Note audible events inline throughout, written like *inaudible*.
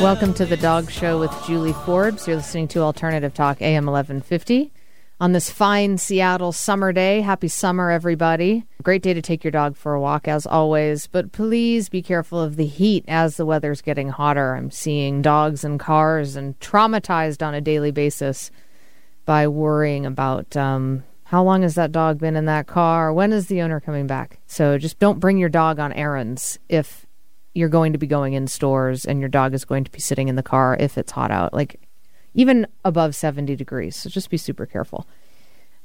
Welcome to the Dog Show with Julie Forbes. You're listening to Alternative Talk AM 1150 on this fine Seattle summer day. Happy summer, everybody. Great day to take your dog for a walk, as always, but please be careful of the heat as the weather's getting hotter. I'm seeing dogs in cars and traumatized on a daily basis by worrying about um, how long has that dog been in that car? When is the owner coming back? So just don't bring your dog on errands if you're going to be going in stores and your dog is going to be sitting in the car if it's hot out, like even above 70 degrees. So just be super careful.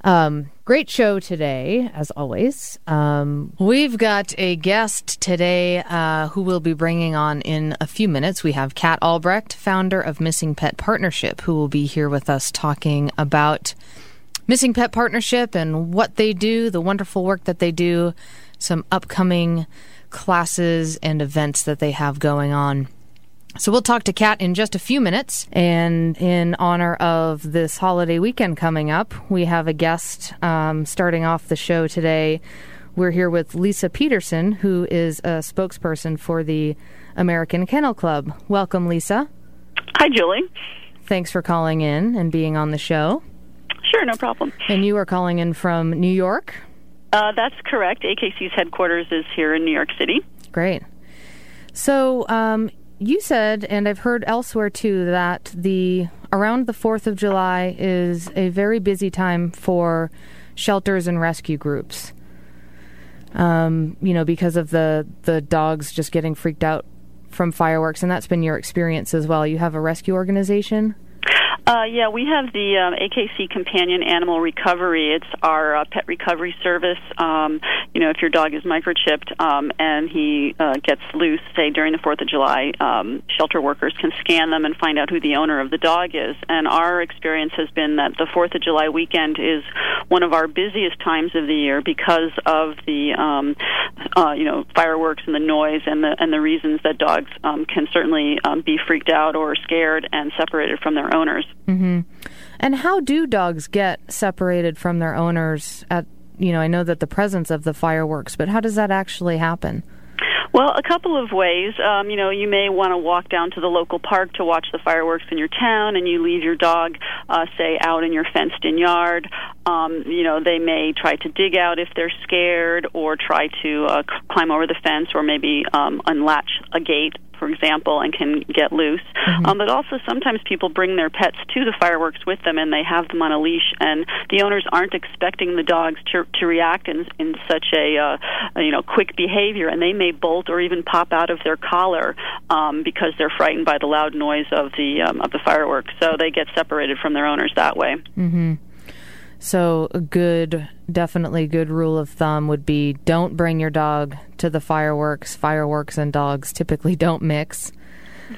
Um, great show today, as always. Um, we've got a guest today uh, who we'll be bringing on in a few minutes. We have Kat Albrecht, founder of Missing Pet Partnership, who will be here with us talking about Missing Pet Partnership and what they do, the wonderful work that they do, some upcoming classes and events that they have going on. So we'll talk to Kat in just a few minutes. And in honor of this holiday weekend coming up, we have a guest um, starting off the show today. We're here with Lisa Peterson, who is a spokesperson for the American Kennel Club. Welcome, Lisa. Hi, Julie. Thanks for calling in and being on the show. Sure, no problem. And you are calling in from New York? Uh, that's correct. AKC's headquarters is here in New York City. Great. So, um, you said, and I've heard elsewhere too, that the around the Fourth of July is a very busy time for shelters and rescue groups. Um, you know, because of the the dogs just getting freaked out from fireworks, and that's been your experience as well. You have a rescue organization. Uh, yeah, we have the um, AKC Companion Animal Recovery. It's our uh, pet recovery service. Um, you know, if your dog is microchipped um, and he uh, gets loose, say during the Fourth of July, um, shelter workers can scan them and find out who the owner of the dog is. And our experience has been that the Fourth of July weekend is one of our busiest times of the year because of the um, uh, you know fireworks and the noise and the and the reasons that dogs um, can certainly um, be freaked out or scared and separated from their owners. Mm-hmm. And how do dogs get separated from their owners? At you know, I know that the presence of the fireworks, but how does that actually happen? Well, a couple of ways. Um, you know, you may want to walk down to the local park to watch the fireworks in your town, and you leave your dog, uh, say, out in your fenced-in yard. Um, you know, they may try to dig out if they're scared, or try to uh, climb over the fence, or maybe um, unlatch a gate for example, and can get loose. Mm-hmm. Um, but also, sometimes people bring their pets to the fireworks with them, and they have them on a leash, and the owners aren't expecting the dogs to to react in in such a uh, you know quick behavior, and they may bolt or even pop out of their collar um, because they're frightened by the loud noise of the um, of the fireworks. So they get separated from their owners that way. Mm-hmm. So, a good, definitely good rule of thumb would be don't bring your dog to the fireworks. Fireworks and dogs typically don't mix.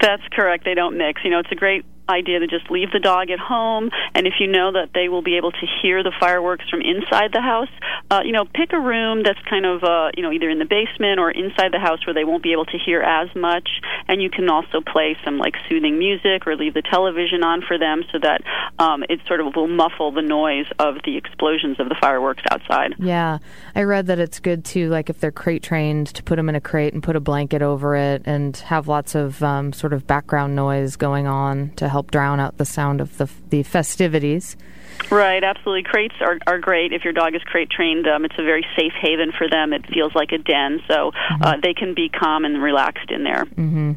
That's correct. They don't mix. You know, it's a great idea to just leave the dog at home. And if you know that they will be able to hear the fireworks from inside the house uh, you know pick a room that's kind of uh, you know either in the basement or inside the house where they won't be able to hear as much. And you can also play some like soothing music or leave the television on for them so that um, it sort of will muffle the noise of the explosions of the fireworks outside. Yeah. I read that it's good to like if they're crate trained to put them in a crate and put a blanket over it and have lots of um, sort of background noise going on to help help drown out the sound of the the festivities. Right, absolutely. Crates are, are great. If your dog is crate trained, um, it's a very safe haven for them. It feels like a den, so mm-hmm. uh, they can be calm and relaxed in there. Mm-hmm.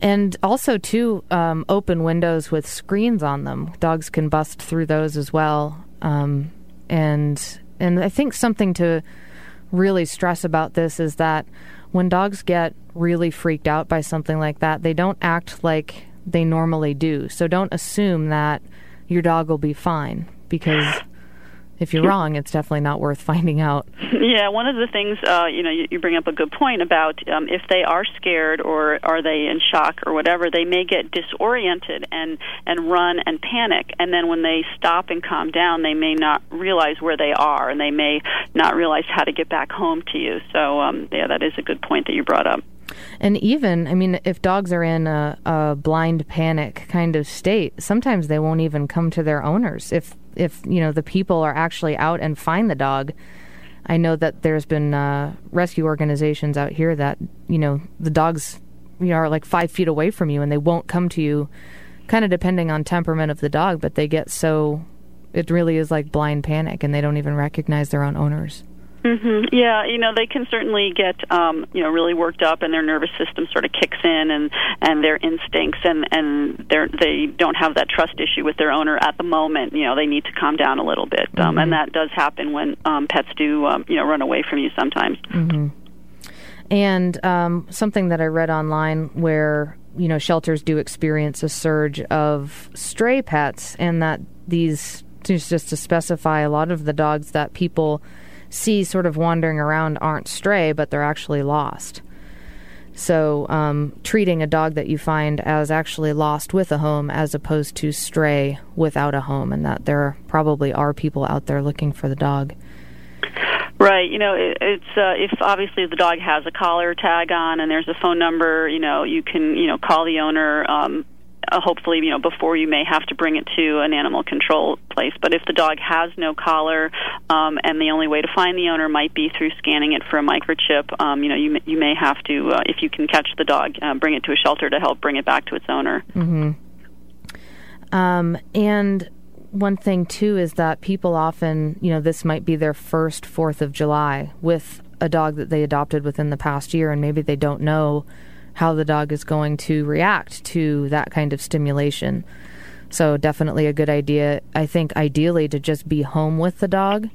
And also, too, um, open windows with screens on them. Dogs can bust through those as well. Um, and and I think something to really stress about this is that when dogs get really freaked out by something like that, they don't act like they normally do. So don't assume that your dog will be fine because if you're wrong, it's definitely not worth *laughs* finding out. Yeah, one of the things, uh, you know, you, you bring up a good point about um, if they are scared or are they in shock or whatever, they may get disoriented and and run and panic, and then when they stop and calm down, they may not realize where they are, and they may not realize how to get back home to you. So, um, yeah, that is a good point that you brought up. And even, I mean, if dogs are in a, a blind panic kind of state, sometimes they won't even come to their owners. If if you know the people are actually out and find the dog, I know that there's been uh, rescue organizations out here that you know the dogs you know, are like five feet away from you and they won't come to you, kind of depending on temperament of the dog, but they get so, it really is like blind panic and they don't even recognize their own owners. Mm-hmm. Yeah, you know they can certainly get um, you know really worked up, and their nervous system sort of kicks in, and and their instincts, and and they they don't have that trust issue with their owner at the moment. You know they need to calm down a little bit, um, mm-hmm. and that does happen when um, pets do um, you know run away from you sometimes. Mm-hmm. And um, something that I read online where you know shelters do experience a surge of stray pets, and that these just to specify a lot of the dogs that people see sort of wandering around aren't stray, but they're actually lost. So, um, treating a dog that you find as actually lost with a home as opposed to stray without a home, and that there probably are people out there looking for the dog. Right. You know, it, it's uh, if obviously the dog has a collar tag on and there's a phone number, you know, you can you know call the owner. Um, uh, hopefully, you know, before you may have to bring it to an animal control place. But if the dog has no collar, um, and the only way to find the owner might be through scanning it for a microchip, um, you know, you may, you may have to, uh, if you can catch the dog, uh, bring it to a shelter to help bring it back to its owner. Mm-hmm. Um, and one thing too is that people often, you know, this might be their first Fourth of July with a dog that they adopted within the past year, and maybe they don't know how the dog is going to react to that kind of stimulation. So, definitely a good idea, I think, ideally, to just be home with the dog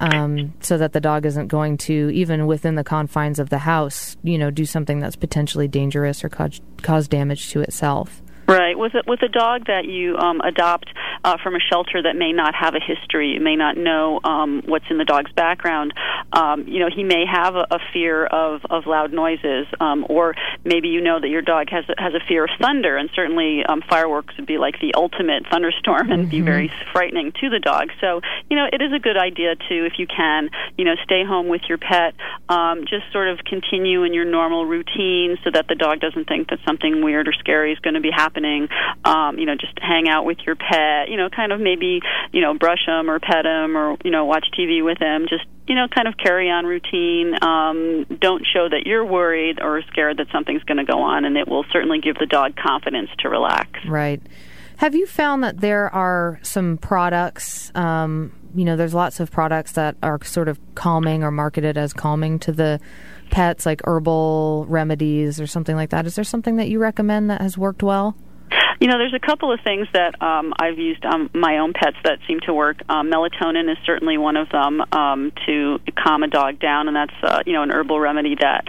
um, so that the dog isn't going to, even within the confines of the house, you know, do something that's potentially dangerous or cause, cause damage to itself. Right. With a, with a dog that you um, adopt uh, from a shelter that may not have a history, may not know um, what's in the dog's background, um, you know, he may have a, a fear of, of loud noises, um, or maybe you know that your dog has has a fear of thunder, and certainly um, fireworks would be like the ultimate thunderstorm and mm-hmm. be very frightening to the dog. So, you know, it is a good idea to, if you can, you know, stay home with your pet, um, just sort of continue in your normal routine so that the dog doesn't think that something weird or scary is going to be happening. Um, you know, just hang out with your pet. You know, kind of maybe you know brush them or pet them or you know watch TV with them. Just you know, kind of carry on routine. Um, don't show that you're worried or scared that something's going to go on, and it will certainly give the dog confidence to relax. Right. Have you found that there are some products? Um, you know, there's lots of products that are sort of calming or marketed as calming to the pets, like herbal remedies or something like that. Is there something that you recommend that has worked well? You know, there's a couple of things that um, I've used on my own pets that seem to work. Um, melatonin is certainly one of them um, to calm a dog down, and that's uh, you know an herbal remedy that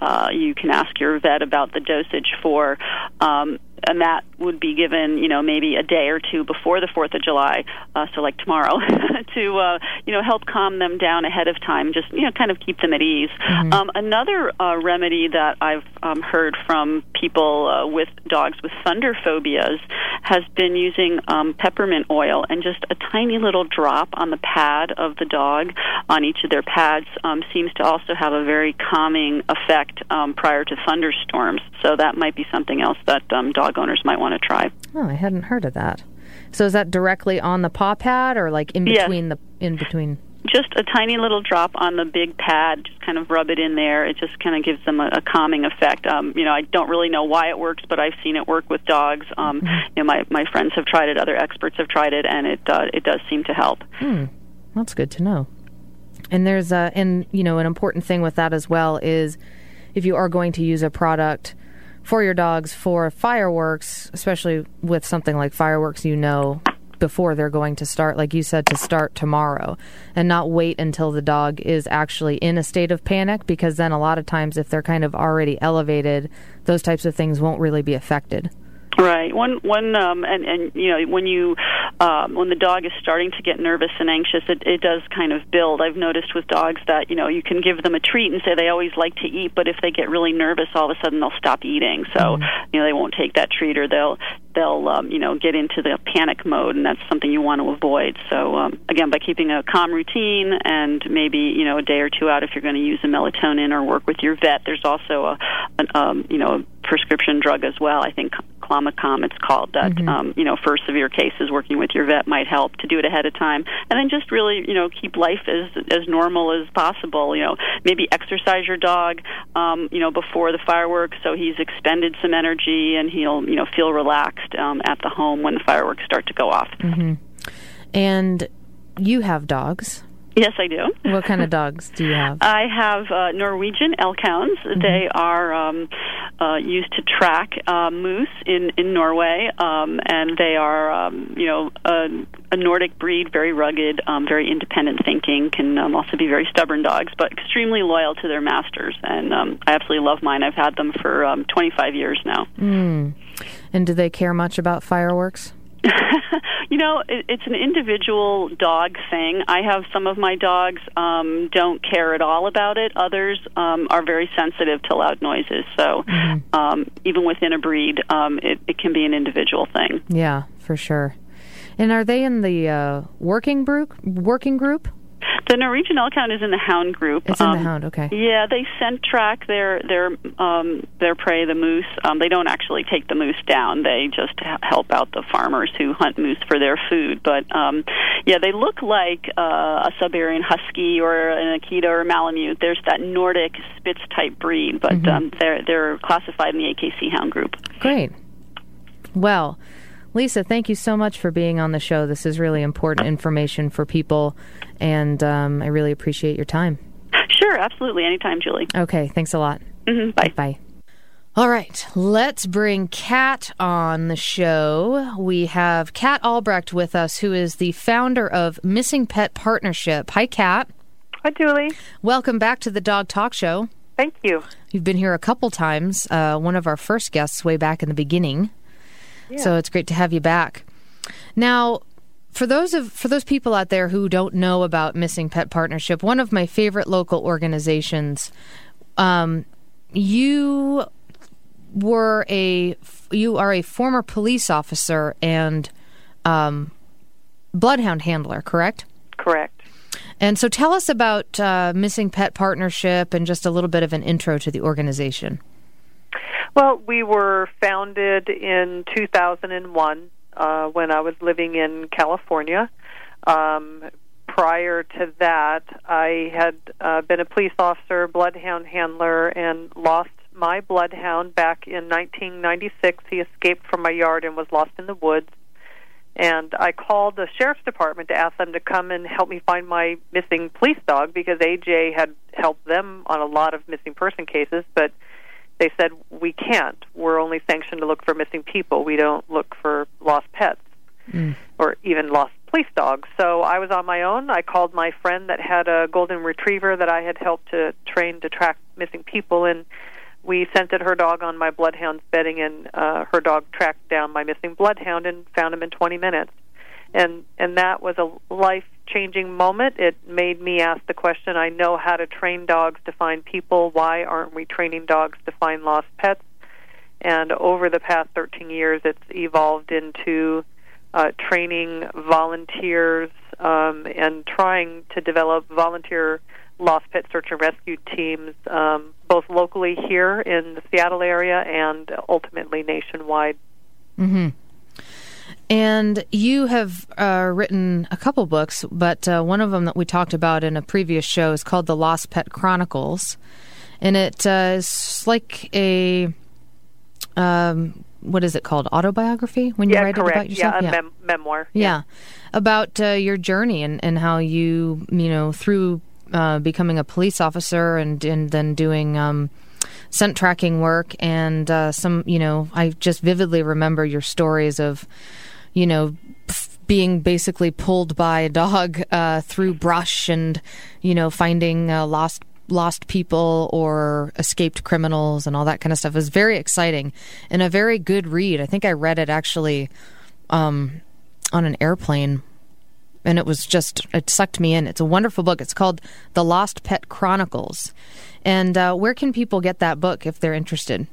uh, you can ask your vet about the dosage for. Um, and that would be given, you know, maybe a day or two before the Fourth of July, uh, so like tomorrow, *laughs* to uh, you know help calm them down ahead of time, just you know kind of keep them at ease. Mm-hmm. Um, another uh, remedy that I've um, heard from people uh, with dogs with thunder phobias has been using um, peppermint oil and just a tiny little drop on the pad of the dog on each of their pads um, seems to also have a very calming effect um, prior to thunderstorms. So that might be something else that um, dogs dog owners might want to try. Oh, I hadn't heard of that. So is that directly on the paw pad or like in between yes. the in between? Just a tiny little drop on the big pad. Just kind of rub it in there. It just kind of gives them a, a calming effect. Um, you know, I don't really know why it works, but I've seen it work with dogs. Um, mm-hmm. You know, my my friends have tried it. Other experts have tried it, and it uh, it does seem to help. Hmm. That's good to know. And there's a and you know an important thing with that as well is if you are going to use a product for your dogs for fireworks, especially with something like fireworks, you know before they're going to start, like you said, to start tomorrow and not wait until the dog is actually in a state of panic because then a lot of times, if they're kind of already elevated, those types of things won't really be affected. Right. One one um and and you know when you um when the dog is starting to get nervous and anxious it it does kind of build. I've noticed with dogs that you know you can give them a treat and say they always like to eat but if they get really nervous all of a sudden they'll stop eating. So, mm-hmm. you know they won't take that treat or they'll they'll um you know get into the panic mode and that's something you want to avoid. So, um again by keeping a calm routine and maybe, you know, a day or two out if you're going to use a melatonin or work with your vet, there's also a an um you know, a prescription drug as well. I think clomicalm it's called that Mhm. um, you know for severe cases working with your vet might help to do it ahead of time and then just really you know keep life as as normal as possible you know maybe exercise your dog um, you know before the fireworks so he's expended some energy and he'll you know feel relaxed um, at the home when the fireworks start to go off hmm And you have dogs. Yes i do What kind of dogs do you have? I have uh, Norwegian elk hounds. They are um, uh, used to track uh, moose in in Norway, um, and they are um, you know a, a Nordic breed, very rugged, um, very independent thinking. Can um, also be very stubborn dogs, but extremely loyal to their masters. And um, I absolutely love mine. I've had them for um, 25 years now. Mm. And do they care much about fireworks? *laughs* you know, it, it's an individual dog thing. I have some of my dogs um, don't care at all about it. Others um, are very sensitive to loud noises. So um, even within a breed, um, it, it can be an individual thing. Yeah, for sure. And are they in the uh, working group? Working group? The Norwegian Elkhound is in the hound group. It's in the Um, hound. Okay. Yeah, they scent track their their um, their prey, the moose. Um, they don't actually take the moose down. They just help out the farmers who hunt moose for their food. But um, yeah, they look like uh, a Siberian Husky or an Akita or a Malamute. There's that Nordic Spitz type breed, but Mhm. um, they're they're classified in the AKC hound group. Great. Well, Lisa, thank you so much for being on the show. This is really important information for people, and um, I really appreciate your time. Sure, absolutely, anytime, Julie. Okay, thanks a lot. hmm Bye. Bye. All right, let's bring Kat on the show. We have Kat Albrecht with us, who is the founder of Missing Pet Partnership. Hi, Kat. Hi, Julie. Welcome back to the Dog Talk Show. Thank you. You've been here a couple times, uh, one of our first guests way back in the beginning. So it's great to have you back. Now, for those of for those people out there who don't know about Missing Pet Partnership, one of my favorite local organizations, um, you were a you are a former police officer and um, bloodhound handler, correct? Correct. And so, tell us about uh, Missing Pet Partnership and just a little bit of an intro to the organization. Well, we were founded in 2001 uh, when I was living in California. Um, prior to that, I had uh, been a police officer, bloodhound handler, and lost my bloodhound back in 1996. He escaped from my yard and was lost in the woods. And I called the sheriff's department to ask them to come and help me find my missing police dog because AJ had helped them on a lot of missing person cases, but they said we can't. We're only sanctioned to look for missing people. We don't look for lost pets Mm. or even lost police dogs. So I was on my own. I called my friend that had a golden retriever that I had helped to train to track missing people, and we scented her dog on my bloodhound's bedding, and uh, her dog tracked down my missing bloodhound and found him in 20 minutes. And and that was a life changing moment. It made me ask the question. I know how to train dogs to find people. Why aren't we training dogs to find lost pets? And over the past 13 years, it's evolved into uh, training volunteers um, and trying to develop volunteer lost pet search and rescue teams, um, both locally here in the Seattle area and ultimately nationwide. hmm And you have uh, written a couple books, but uh, one of them that we talked about in a previous show is called The Lost Pet Chronicles. And it uh, is like a, um, what is it called? Autobiography? When you yeah, write correct. it about yourself? Yeah, a Mem- memoir. Yeah, about uh, your journey and, and how you you know through uh, becoming a police officer and and then doing um, scent tracking work and uh, some you know I just vividly remember your stories of you know being basically pulled by a dog uh, through brush and you know finding uh, lost lost people or escaped criminals and all that kind of stuff was very exciting and a very good read. I think I read it actually um, on an airplane and it was just it sucked me in. It's a wonderful book. It's called the lost pet chronicles. And uh, where can people get that book if they're interested?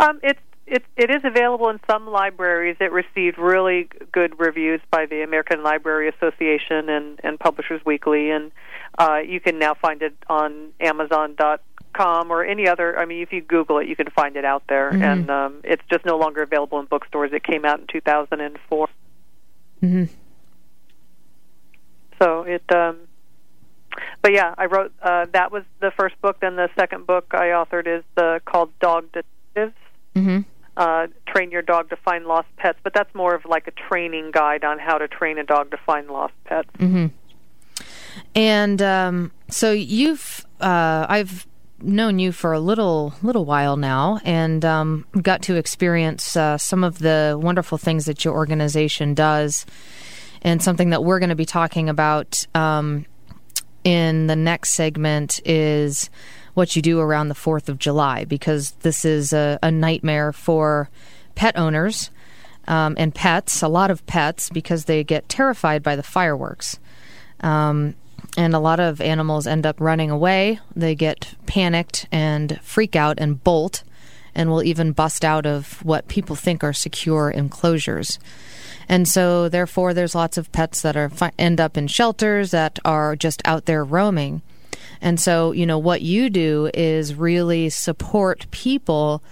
Um, it's it, it is available in some libraries. It received really good reviews by the American Library Association and, and Publishers Weekly, and uh, you can now find it on Amazon dot com or any other. I mean, if you Google it, you can find it out there, Mhm. and um, it's just no longer available in bookstores. It came out in 2004, hmm so it. Um, but yeah, I wrote. Uh, that was the first book. Then the second book I authored is the called Dog Detectives. hmm Uh, train your dog to find lost pets, but that's more of like a training guide on how to train a dog to find lost pets. hmm And um, so you've, uh, I've known you for a little little while now, and um, got to experience uh, some of the wonderful things that your organization does, and something that we're going to be talking about um, in the next segment is what you do around the Fourth of July, because this is a, a nightmare for pet owners. Um, and pets, a lot of pets, because they get terrified by the fireworks. Um, and a lot of animals end up running away. They get panicked and freak out and bolt, and will even bust out of what people think are secure enclosures. And so, therefore, there's lots of pets that are fi- end up in shelters that are just out there roaming. And so, you know, what you do is really support people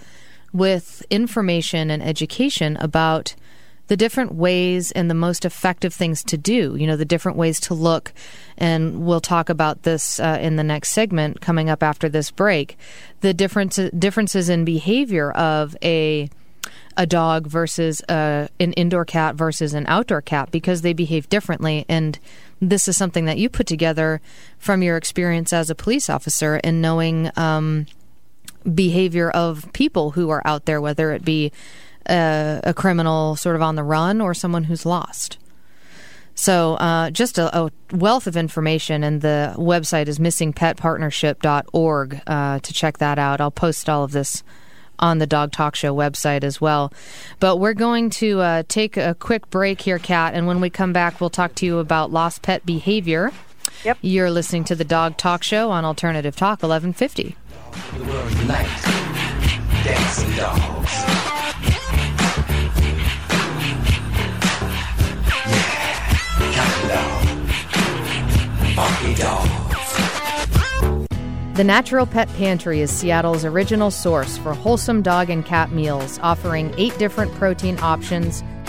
with information and education about the different ways and the most effective things to do, you know, the different ways to look. And we'll talk about this uh, in the next segment coming up after this break. The difference, differences in behavior of a a dog versus uh, an indoor cat versus an outdoor cat because they behave differently. And this is something that you put together from your experience as a police officer and knowing um, behavior of people who are out there, whether it be uh, a criminal sort of on the run or someone who's lost. So, uh, just a, a, wealth of information, and the website is missingpetpartnership.org uh, to check that out. I'll post all of this on the Dog Talk Show website as well. But we're going to uh, take a quick break here, Kat, and when we come back, we'll talk to you about lost pet behavior. Yep. You're listening to the Dog Talk Show on Alternative Talk 1150. The world unite. Dancing dogs. Yeah. Count down. Funky dogs. The Natural Pet Pantry is Seattle's original source for wholesome dog and cat meals, offering eight different protein options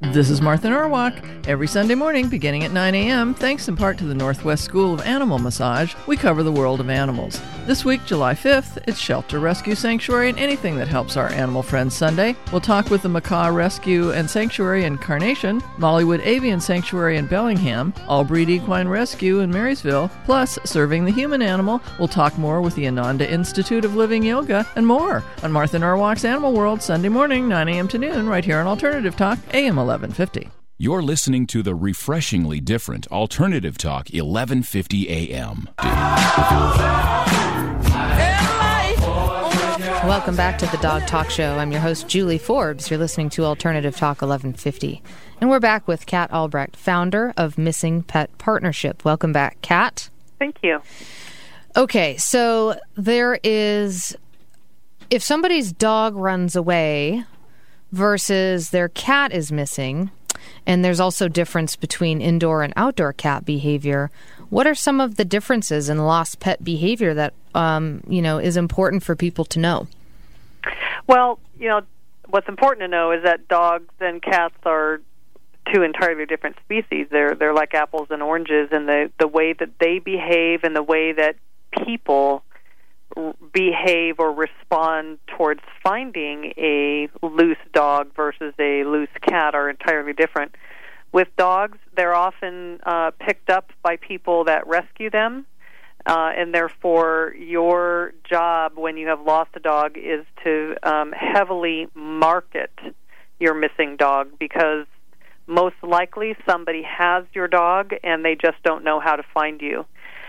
This is Martha Norwalk. Every Sunday morning, beginning at 9 a.m., thanks in part to the Northwest School of Animal Massage, we cover the world of animals. This week, July 5th, it's Shelter Rescue Sanctuary and anything that helps our animal friends Sunday. We'll talk with the Macaw Rescue and Sanctuary in Carnation, Mollywood Avian Sanctuary in Bellingham, All Breed Equine Rescue in Marysville, plus Serving the Human Animal. We'll talk more with the Ananda Institute of Living Yoga and more on Martha Norwalk's Animal World Sunday morning, 9 a.m. to noon, right here on Alternative Talk, AM 1150. You're listening to the refreshingly different Alternative Talk 1150 AM. Welcome back to the Dog Talk Show. I'm your host, Julie Forbes. You're listening to Alternative Talk 1150. And we're back with Kat Albrecht, founder of Missing Pet Partnership. Welcome back, Kat. Thank you. Okay, so there is if somebody's dog runs away versus their cat is missing, and there's also difference between indoor and outdoor cat behavior. What are some of the differences in lost pet behavior that um, you know is important for people to know? Well, you know, what's important to know is that dogs and cats are two entirely different species. They're they're like apples and oranges, and the the way that they behave and the way that people behave or respond towards finding a loose dog versus a loose cat are entirely different. With dogs, they're often uh, picked up by people that rescue them, uh, and therefore your job when you have lost a dog is to um, heavily market your missing dog because most likely somebody has your dog and they just don't know how to find you.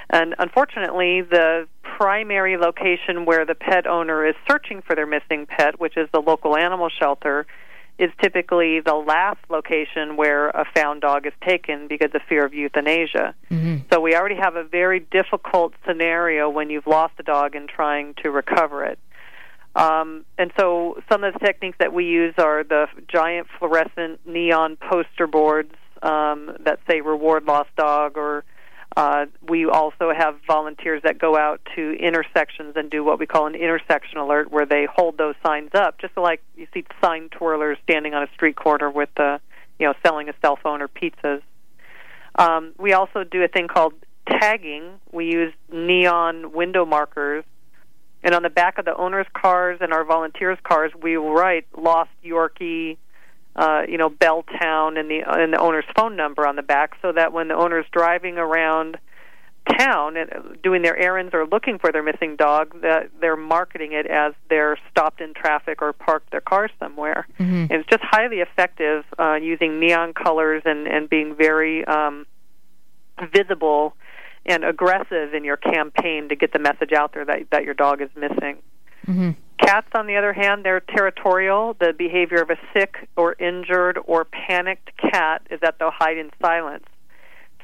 And unfortunately, the primary location where the pet owner is searching for their missing pet, which is the local animal shelter, is typically the last location where a found dog is taken because of fear of euthanasia. So we already have a very difficult scenario when you've lost a dog and trying to recover it. Um, and so some of the techniques that we use are the giant fluorescent neon poster boards um, that say reward lost dog or uh, we also have volunteers that go out to intersections and do what we call an intersection alert, where they hold those signs up, just like you see sign twirlers standing on a street corner with, uh, you know, selling a cell phone or pizzas. Um, we also do a thing called tagging. We use neon window markers, and on the back of the owners' cars and our volunteers' cars, we write "Lost Yorkie." Uh, you know, Belltown and the and the owner's phone number on the back, so that when the owner's driving around town and doing their errands or looking for their missing dog, that they're marketing it as they're stopped in traffic or parked their car somewhere. And it's just highly effective uh, using neon colors and and being very um, visible and aggressive in your campaign to get the message out there that that your dog is missing. Cats, on the other hand, they're territorial. The behavior of a sick or injured or panicked cat is that they'll hide in silence.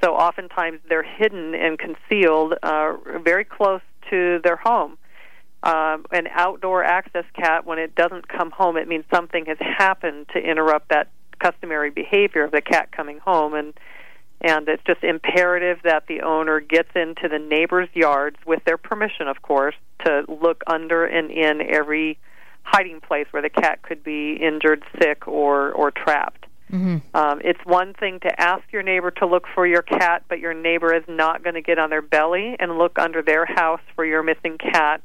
So oftentimes they're hidden and concealed uh, very close to their home. Um, an outdoor access cat, when it doesn't come home, it means something has happened to interrupt that customary behavior of the cat coming home, and and it's just imperative that the owner gets into the neighbors' yards with their permission, of course, to look under and in every hiding place where the cat could be injured, sick, or or trapped. Um, it's one thing to ask your neighbor to look for your cat, but your neighbor is not going to get on their belly and look under their house for your missing cat.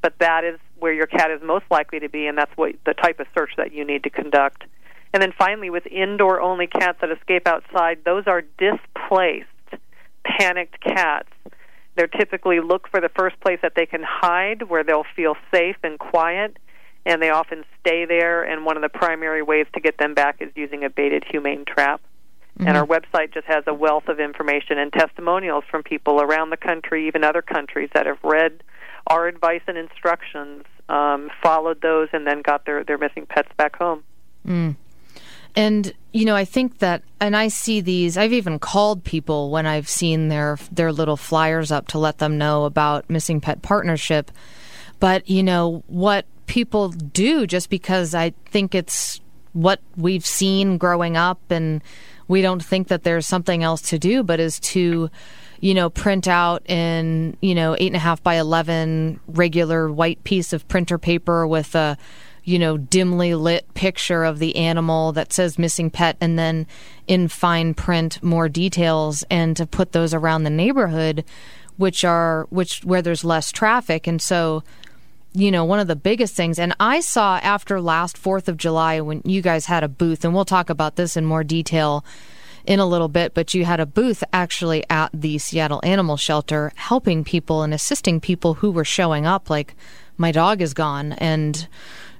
But that is where your cat is most likely to be, and that's what the type of search that you need to conduct. And then finally, with indoor only cats that escape outside, those are displaced, panicked cats. They're typically look for the first place that they can hide where they'll feel safe and quiet, and they often stay there. And one of the primary ways to get them back is using a baited humane trap. And our website just has a wealth of information and testimonials from people around the country, even other countries, that have read our advice and instructions, um, followed those, and then got their, their missing pets back home. And you know, I think that, and I see these. I've even called people when I've seen their their little flyers up to let them know about missing pet partnership. But you know what people do just because I think it's what we've seen growing up, and we don't think that there's something else to do, but is to you know, print out in, you know, eight and a half by 11 regular white piece of printer paper with a, you know, dimly lit picture of the animal that says missing pet and then in fine print more details and to put those around the neighborhood, which are, which, where there's less traffic. And so, you know, one of the biggest things, and I saw after last 4th of July when you guys had a booth, and we'll talk about this in more detail in a little bit, but you had a booth actually at the Seattle Animal Shelter helping people and assisting people who were showing up, like, my dog is gone, and,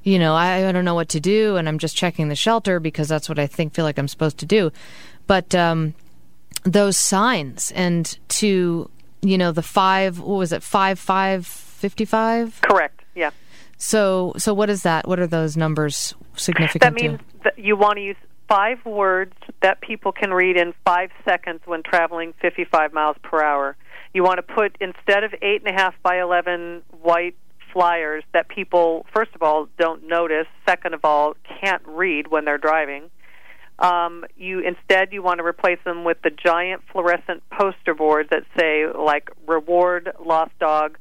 you know, I, I don't know what to do, and I'm just checking the shelter because that's what I think, feel like I'm supposed to do. But, um, those signs and to, you know, the five, what was it, five, five fifty five Correct. Yeah. So, so what is that? What are those numbers significant That to? means that you want to use five words that people can read in five seconds when traveling 55 miles per hour. You want to put, instead of eight and a half by 11 white flyers that people, first of all, don't notice, second of all, can't read when they're driving. Um, you instead you want to replace them with the giant fluorescent poster boards that say like reward lost dog,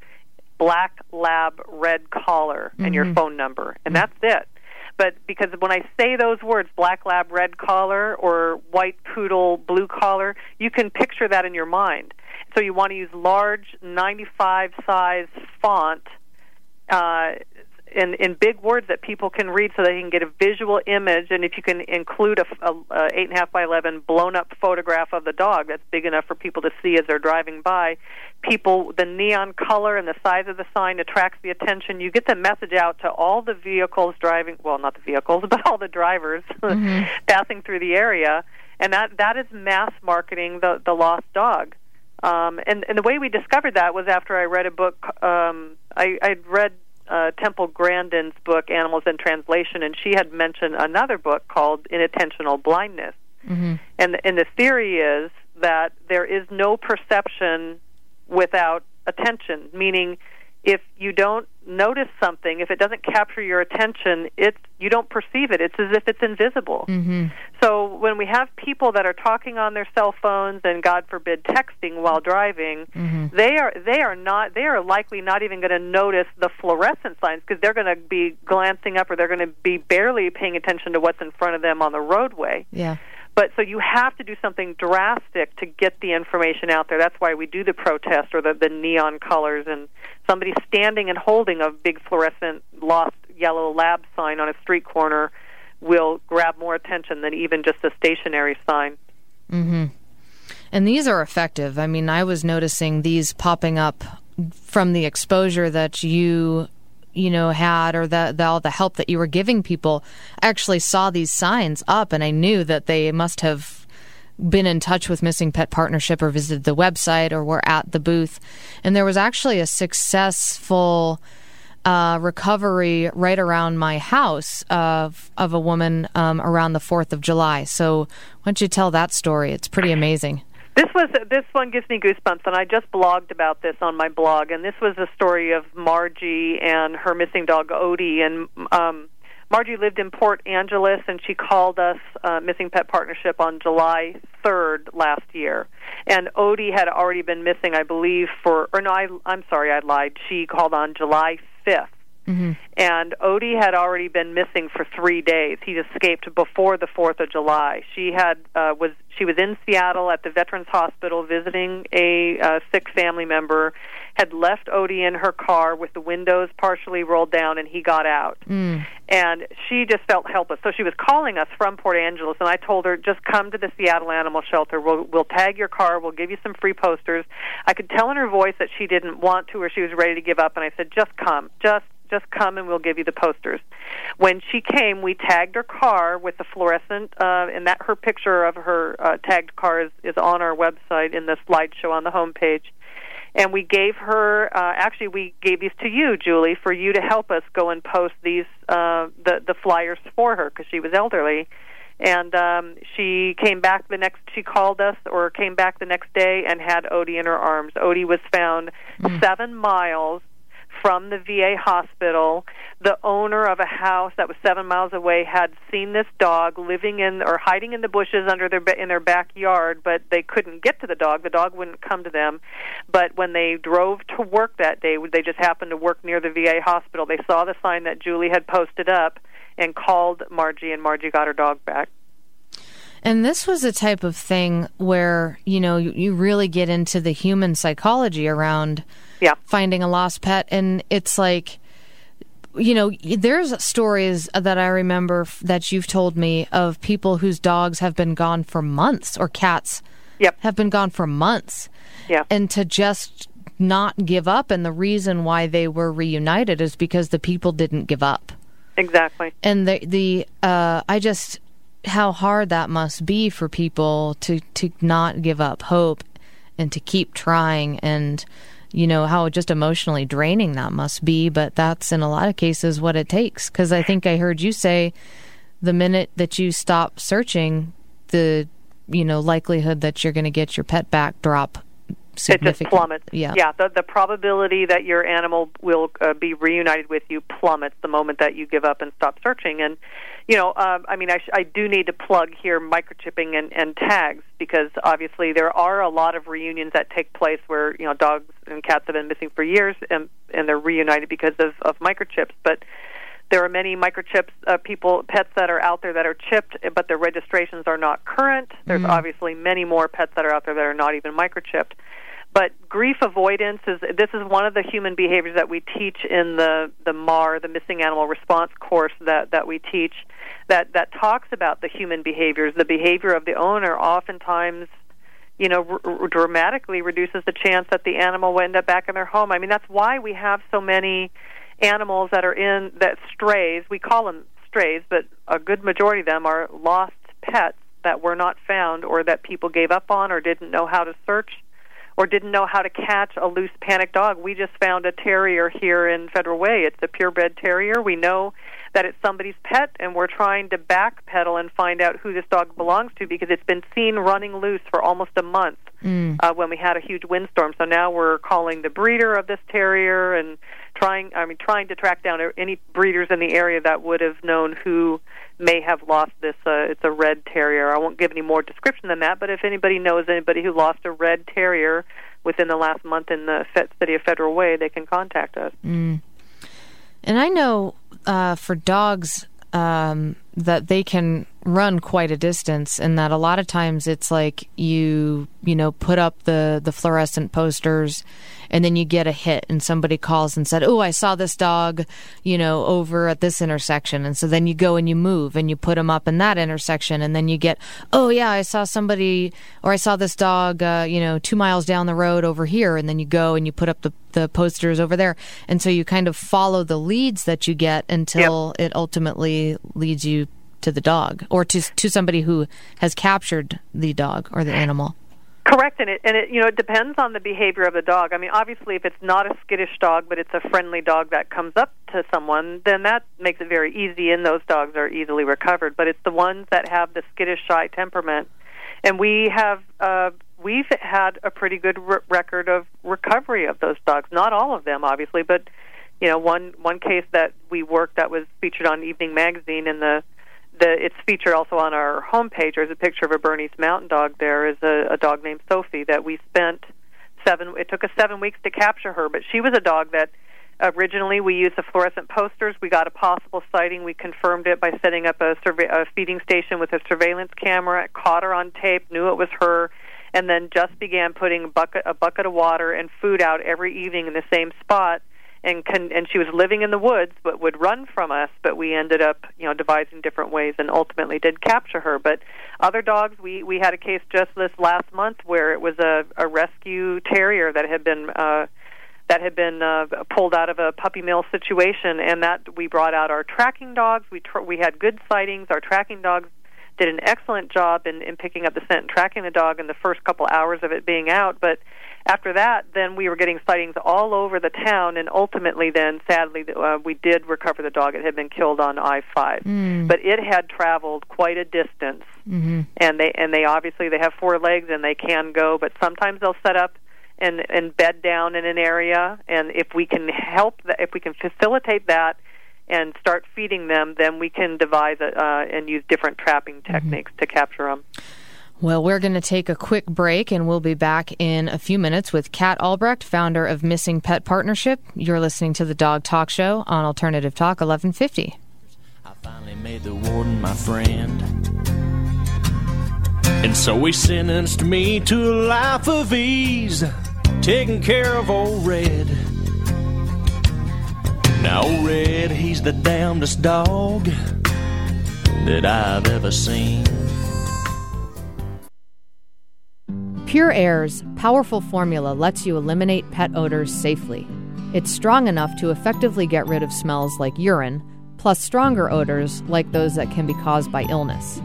black lab red collar, and your phone number, and that's it. But because when I say those words, black lab red collar or white poodle blue collar, you can picture that in your mind. So you want to use large 95 size font uh, in in big words that people can read, so they can get a visual image. And if you can include a, a, a eight and a half by eleven blown up photograph of the dog, that's big enough for people to see as they're driving by. People, the neon color and the size of the sign attracts the attention. You get the message out to all the vehicles driving. Well, not the vehicles, *laughs* but all the drivers *laughs* passing through the area, and that that is mass marketing the the lost dog. Um, and, and the way we discovered that was after I read a book. Um, I, I'd read uh, Temple Grandin's book Animals in Translation, and she had mentioned another book called Inattentional Blindness. Mm-hmm. And and the theory is that there is no perception without attention, meaning if you don't notice something, if it doesn't capture your attention, it's you don't perceive it. It's as if it's invisible. Mm-hmm. So when we have people that are talking on their cell phones and God forbid texting while driving, Mm-hmm. they are they are not they are likely not even going to notice the fluorescent signs because they're going to be glancing up or they're going to be barely paying attention to what's in front of them on the roadway. Yeah. But so you have to do something drastic to get the information out there. That's why we do the protest or the, the neon colors and somebody standing and holding a big fluorescent lost yellow lab sign on a street corner will grab more attention than even just a stationary sign. Mm-hmm. And these are effective. I mean, I was noticing these popping up from the exposure that you you know had or the, the all the help that you were giving people I actually saw these signs up and i knew that they must have been in touch with missing pet partnership or visited the website or were at the booth and there was actually a successful uh, recovery right around my house of of a woman um, around the Fourth of July. So why don't you tell that story? It's pretty amazing. This was this one gives me goosebumps, and I just blogged about this on my blog. And this was a story of Margie and her missing dog Odie. And um, Margie lived in Port Angeles, and she called us uh, Missing Pet Partnership on July 3rd last year. And Odie had already been missing, I believe, for or no, I, I'm sorry, I lied. She called on July 5th. And Odie had already been missing for three days. He escaped before the Fourth of July. She had uh, was she was in Seattle at the Veterans Hospital visiting a uh, sick family member. Had left Odie in her car with the windows partially rolled down, and he got out. And she just felt helpless. So she was calling us from Port Angeles, and I told her, just come to the Seattle Animal Shelter. We'll we'll tag your car. We'll give you some free posters. I could tell in her voice that she didn't want to, or she was ready to give up. And I said, just come, just just come and we'll give you the posters. When she came, we tagged her car with the fluorescent, uh, and that her picture of her uh, tagged car is, is on our website in the slideshow on the homepage. And we gave her, uh, actually, we gave these to you, Julie, for you to help us go and post these, uh, the the flyers for her because she was elderly. And um, she came back the next. She called us, or came back the next day, and had Odie in her arms. Odie was found seven miles from the VA hospital. The owner of a house that was seven miles away had seen this dog living in or hiding in the bushes under their in their backyard, but they couldn't get to the dog. The dog wouldn't come to them. But when they drove to work that day, they just happened to work near the VA hospital. They saw the sign that Julie had posted up and called Margie, and Margie got her dog back. And this was a type of thing where, you know, you, you really get into the human psychology around Yeah. finding a lost pet. And it's like, you know, there's stories that I remember f- that you've told me of people whose dogs have been gone for months or cats Yep. have been gone for months. Yeah. And to just not give up. And the reason why they were reunited is because the people didn't give up Exactly. and the the uh, I just how hard that must be for people to to not give up hope and to keep trying and you know how just emotionally draining that must be but that's in a lot of cases what it takes because I think I heard you say the minute that you stop searching the you know likelihood that you're going to get your pet back drop it just plummets. yeah yeah. The the probability that your animal will uh, be reunited with you plummets the moment that you give up and stop searching. And you know, um, I mean, I, sh- I do need to plug here microchipping and, and tags because obviously there are a lot of reunions that take place where you know dogs and cats have been missing for years and and they're reunited because of of microchips, but. There are many microchips uh, people pets that are out there that are chipped, but their registrations are not current. There's obviously many more pets that are out there that are not even microchipped but grief avoidance is this is one of the human behaviors that we teach in the the MAR, the missing animal response course that that we teach that that talks about the human behaviors. The behavior of the owner oftentimes you know, r- dramatically reduces the chance that the animal will end up back in their home. I mean, that's why we have so many animals that are in that strays. We call them strays, but a good majority of them are lost pets that were not found or that people gave up on or didn't know how to search or didn't know how to catch a loose panic dog. We just found a terrier here in Federal Way. It's a purebred terrier. We know that it's somebody's pet, and we're trying to backpedal and find out who this dog belongs to because it's been seen running loose for almost a month Mm. uh, when we had a huge windstorm. So now we're calling the breeder of this terrier and trying, I mean, trying to track down any breeders in the area that would have known who may have lost this. Uh, it's a red terrier. I won't give any more description than that, but if anybody knows anybody who lost a red terrier within the last month in the city of Federal Way, they can contact us. And I know uh, for dogs um, that they can run quite a distance, and that a lot of times it's like you you know put up the the fluorescent posters, and then you get a hit, and somebody calls and said, "Oh, I saw this dog, you know, over at this intersection," and so then you go and you move and you put them up in that intersection, and then you get, "Oh yeah, I saw somebody or I saw this dog, uh, you know, two miles down the road over here," and then you go and you put up the the posters over there, and so you kind of follow the leads that you get until it ultimately leads you to the dog or to to somebody who has captured the dog or the animal. Correct, and it and it you know it depends on the behavior of the dog. I mean, obviously, if it's not a skittish dog, but it's a friendly dog that comes up to someone, then that makes it very easy, and those dogs are easily recovered. But it's the ones that have the skittish, shy temperament, and we have uh, we've had a pretty good r- record of recovery of those dogs. Not all of them, obviously, but you know, one one case that we worked that was featured on Evening Magazine, and the the it's featured also on our homepage. There's a picture of a Bernese Mountain Dog. There is a, a dog named Sophie that we spent seven. It took us seven weeks to capture her, but she was a dog that originally we used the fluorescent posters. We got a possible sighting. We confirmed it by setting up a, survey, a feeding station with a surveillance camera. Caught her on tape. Knew it was her. And then just began putting a bucket, a bucket of water and food out every evening in the same spot and con- and she was living in the woods but would run from us but we ended up you know devising different ways and ultimately did capture her but other dogs we we had a case just this last month where it was a a rescue terrier that had been uh that had been uh, pulled out of a puppy mill situation, and that we brought out our tracking dogs. We tr- we had good sightings. Our tracking dogs did an excellent job in, in picking up the scent and tracking the dog in the first couple hours of it being out. But after that, then we were getting sightings all over the town, and ultimately, then sadly, uh, we did recover the dog. It had been killed on I five, but it had traveled quite a distance, Mm-hmm. and they and they obviously they have four legs and they can go, but sometimes they'll set up and and bed down in an area, and if we can help, that, if we can facilitate that. And start feeding them, then we can devise a, uh, and use different trapping techniques to capture them. Well, we're going to take a quick break and we'll be back in a few minutes with Kat Albrecht, founder of Missing Pet Partnership. You're listening to the Dog Talk Show on Alternative Talk 1150. I finally made the warden my friend. And so he sentenced me to a life of ease, taking care of old Red. Now, old Red, he's the damnedest dog that I've ever seen. PureAyre's powerful formula lets you eliminate pet odors safely. It's strong enough to effectively get rid of smells like urine, plus stronger odors like those that can be caused by illness.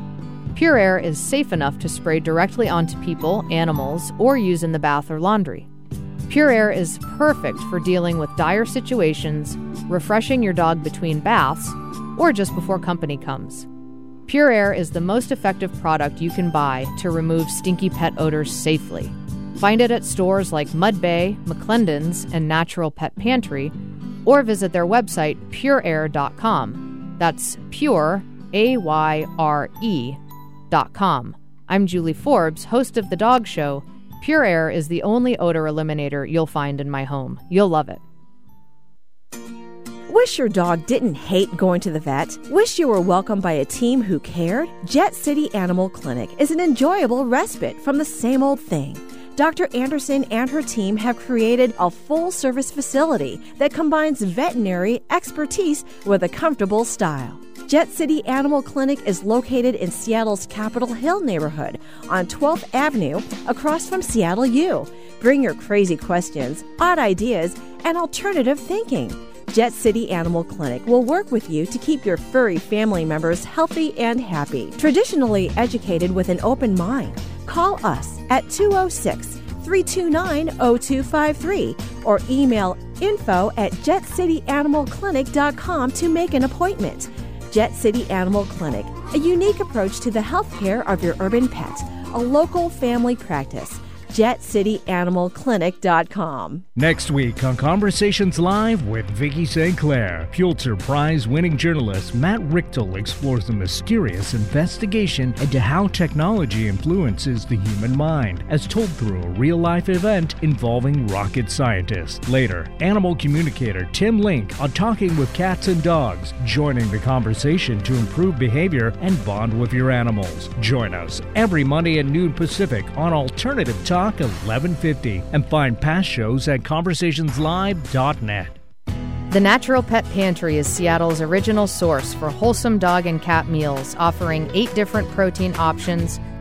PureAyre is safe enough to spray directly onto people, animals, or use in the bath or laundry. PureAyre is perfect for dealing with dire situations, refreshing your dog between baths, or just before company comes. PureAyre is the most effective product you can buy to remove stinky pet odors safely. Find it at stores like Mud Bay, McClendon's, and Natural Pet Pantry, or visit their website, pureayre.com. That's pure, A Y R E, dot com. I'm Julie Forbes, host of The Dog Show. PureAyre is the only odor eliminator you'll find in my home. You'll love it. Wish your dog didn't hate going to the vet? Wish you were welcomed by a team who cared? Jet City Animal Clinic is an enjoyable respite from the same old thing. Dr. Anderson and her team have created a full service facility that combines veterinary expertise with a comfortable style. Jet City Animal Clinic is located in Seattle's Capitol Hill neighborhood on 12th Avenue across from Seattle U. Bring your crazy questions, odd ideas, and alternative thinking. Jet City Animal Clinic will work with you to keep your furry family members healthy and happy. Traditionally educated with an open mind, call us at 206 329 0253 or email info at jetcityanimalclinic.com to make an appointment. Jet City Animal Clinic, a unique approach to the health care of your urban pet, a local family practice. JetCityAnimalClinic.com. Next week on Conversations Live with Vicki St. Clair, Pulitzer Prize winning journalist Matt Richtel explores the mysterious investigation into how technology influences the human mind, as told through a real life event involving rocket scientists. Later, animal communicator Tim Link on Talking with Cats and Dogs, joining the conversation to improve behavior and bond with your animals. Join us every Monday at noon Pacific on Alternative Talk 1150 and find past shows at conversationslive.net. The Natural Pet Pantry is Seattle's original source for wholesome dog and cat meals, offering eight different protein options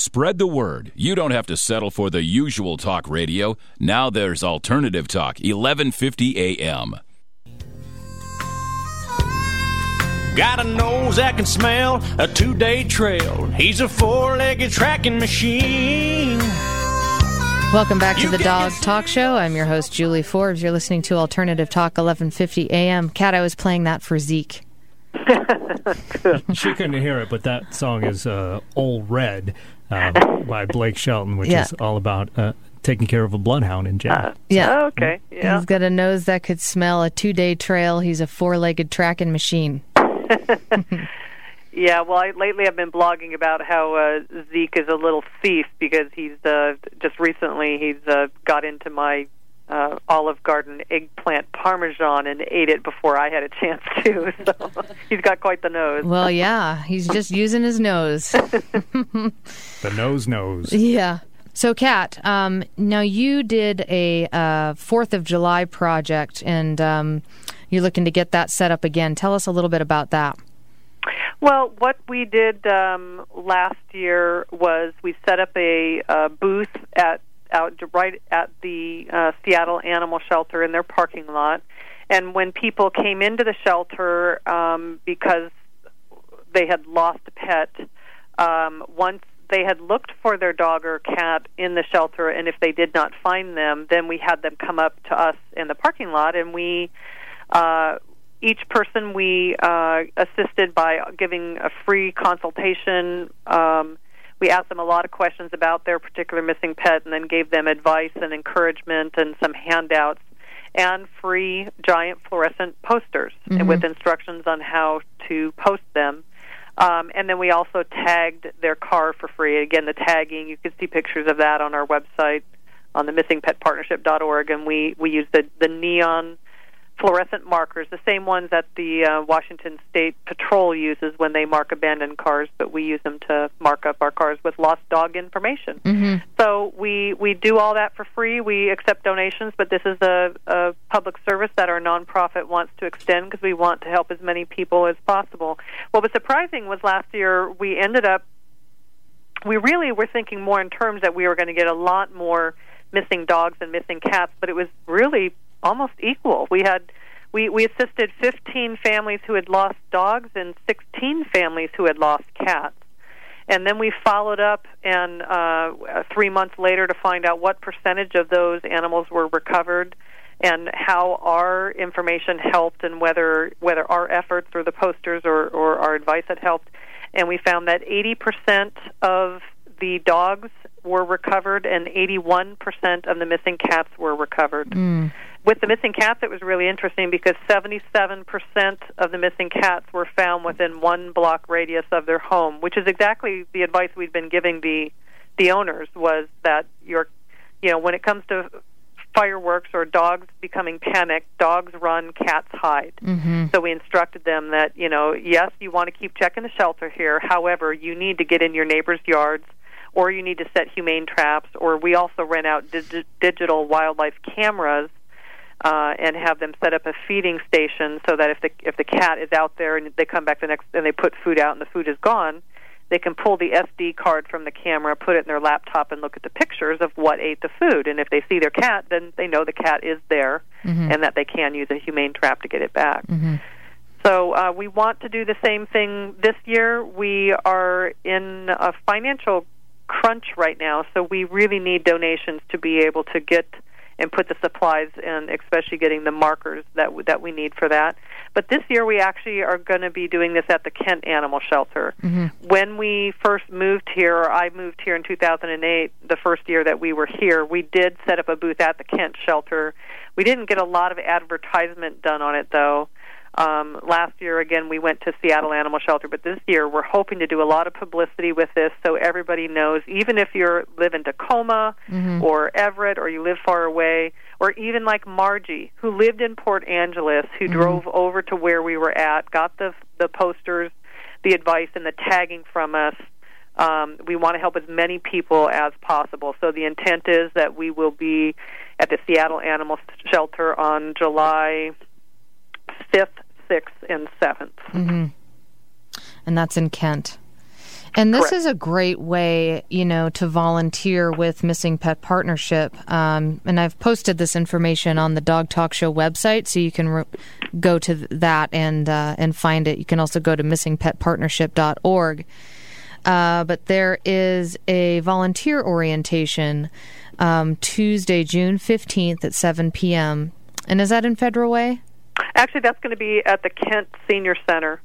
Spread the word. You don't have to settle for the usual talk radio. Now there's Alternative Talk, 1150 AM. Got a nose that can smell a two day trail. He's a four legged tracking machine. Welcome back to the Dog Talk Show. I'm your host, Julie Forbes. You're listening to Alternative Talk, 1150 AM. Kat, I was playing that for Zeke. *laughs* she couldn't hear it, but that song is uh, "Old Red" uh, by Blake Shelton, which Yeah. is all about uh, taking care of a bloodhound in jail. Yeah. Oh, okay. Yeah. He's got a nose that could smell a two day trail. He's a four legged tracking machine. *laughs* Yeah, well, I, lately I've been blogging about how uh, Zeke is a little thief because he's uh, just recently he's uh, got into my uh, Olive Garden eggplant parmesan and ate it before I had a chance *laughs* to. So he's got quite the nose. Well, yeah, he's just using his nose. *laughs* The nose knows. Yeah. So, Kat, um, now you did a uh, Fourth of July project, and um, you're looking to get that set up again. Tell us a little bit about that. Well, what we did um, last year was we set up a uh, booth at out right at the uh, Seattle Animal Shelter in their parking lot, and when people came into the shelter um, because they had lost a pet, um, once they had looked for their dog or cat in the shelter, and if they did not find them, then we had them come up to us in the parking lot, and we. Uh, each person we uh, assisted by giving a free consultation. Um, we asked them a lot of questions about their particular missing pet and then gave them advice and encouragement and some handouts and free giant fluorescent posters Mhm. with instructions on how to post them. Um, and then we also tagged their car for free. Again, the tagging, you can see pictures of that on our website on the missingpetpartnership.org. And we, we use the, the neon fluorescent markers, the same ones that the uh, Washington State Patrol uses when they mark abandoned cars, but we use them to mark up our cars with lost dog information. Mm-hmm. So we we do all that for free. We accept donations, but this is a, a public service that our nonprofit wants to extend because we want to help as many people as possible. What was surprising was last year we ended up we really were thinking more in terms that we were going to get a lot more missing dogs and missing cats, but it was really almost equal. We had we we assisted 15 families who had lost dogs and 16 families who had lost cats. And then we followed up and uh, three months later to find out what percentage of those animals were recovered and how our information helped and whether whether our efforts or the posters or, or our advice had helped. And we found that 80% of the dogs were recovered and 81% of the missing cats were recovered. Mm. With the missing cats, it was really interesting because 77% of the missing cats were found within one block radius of their home, which is exactly the advice we'd been giving the the owners was that your you know when it comes to fireworks or dogs becoming panicked, dogs run, cats hide. Mm-hmm. So we instructed them that, you know, yes, you want to keep checking the shelter here. However, you need to get in your neighbors' yards or you need to set humane traps or we also rent out dig- digital wildlife cameras uh, and have them set up a feeding station so that if the if the cat is out there and they come back the next and they put food out and the food is gone, they can pull the SD card from the camera, put it in their laptop, and look at the pictures of what ate the food. And if they see their cat, then they know the cat is there Mhm. and that they can use a humane trap to get it back. hmm So uh, we want to do the same thing this year. We are in a financial crunch right now, so we really need donations to be able to get and put the supplies in, especially getting the markers that w- that we need for that. But this year we actually are going to be doing this at the Kent Animal Shelter. Mm-hmm. When we first moved here, or I moved here in 2008, the first year that we were here, we did set up a booth at the Kent Shelter. We didn't get a lot of advertisement done on it though. Um, last year, again, we went to Seattle Animal Shelter, but this year we're hoping to do a lot of publicity with this so everybody knows, even if you live in Tacoma Mhm. or Everett or you live far away, or even like Margie, who lived in Port Angeles, who drove over to where we were at, got the the posters, the advice, and the tagging from us. Um, we want to help as many people as possible. So the intent is that we will be at the Seattle Animal Shelter on July 5th, 6th, and 7th. hmm And that's in Kent. And this Correct. is a great way, you know, to volunteer with Missing Pet Partnership. Um, and I've posted this information on the Dog Talk Show website, so you can re- go to that and uh, and find it. You can also go to missingpetpartnership.org. Uh, but there is a volunteer orientation um, Tuesday, June fifteenth at seven p.m. And is that in Federal Way? Actually, that's going to be at the Kent Senior Center.